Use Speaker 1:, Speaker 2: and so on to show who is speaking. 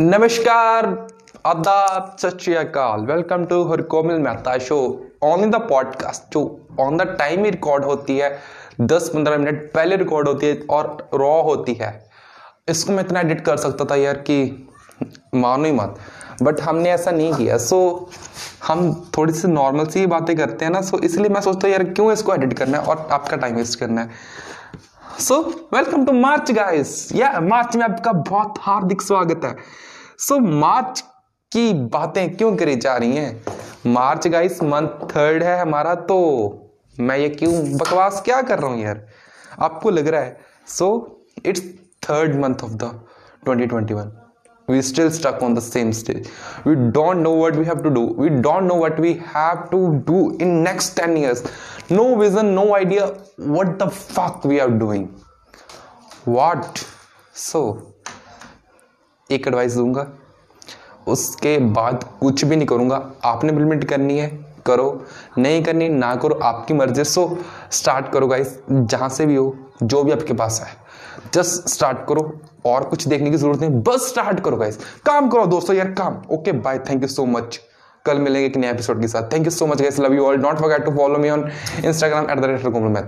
Speaker 1: नमस्कार आदाब सत श्री अकाल welcome to her Komil Mehta show. On the podcast जो ऑन द टाइम ही रिकॉर्ड होती है दस पंद्रह मिनट पहले रिकॉर्ड होती है और रॉ होती है। इसको मैं इतना एडिट कर सकता था यार कि मानो ही मत। बट हमने ऐसा नहीं किया। सो so, हम थोड़ी सी नॉर्मल सी बातें करते हैं ना। सो so, इसलिए मैं सोचता हूँ यार क्यों इसको एडिट करना है और आपका टाइम वेस्ट करना है? So welcome to March guys या मार्च में आपका बहुत हार्दिक स्वागत है। सो so, मार्च की बातें क्यों करी जा रही हैं? मार्च गाइस मंथ थर्ड है हमारा तो मैं ये क्यों बकवास क्या कर रहा हूँ यार? आपको लग रहा है। So it's third month of the 2021 we still stuck on the same stage we don't know what we have to do we don't know what we have to do in next 10 years no vision no idea what the fuck we are doing what so एक advice दूँगा उसके बाद कुछ भी नहीं करूँगा आपने implement करनी है करो नहीं करनी ना करो आपकी मर्ज़ी सो स्टार्ट करो गाइस जहाँ से भी हो जो भी आपके पास है जस्ट स्टार्ट करो, और कुछ देखने की ज़रूरत नहीं। बस स्टार्ट करो गाइस काम करो, दोस्तों, यार, काम। Okay bye thank you so much कल मिलेंगे एक नए एपिसोड के साथ। Thank you so much guys love you all don't forget to follow me on Instagram at the rate Mehta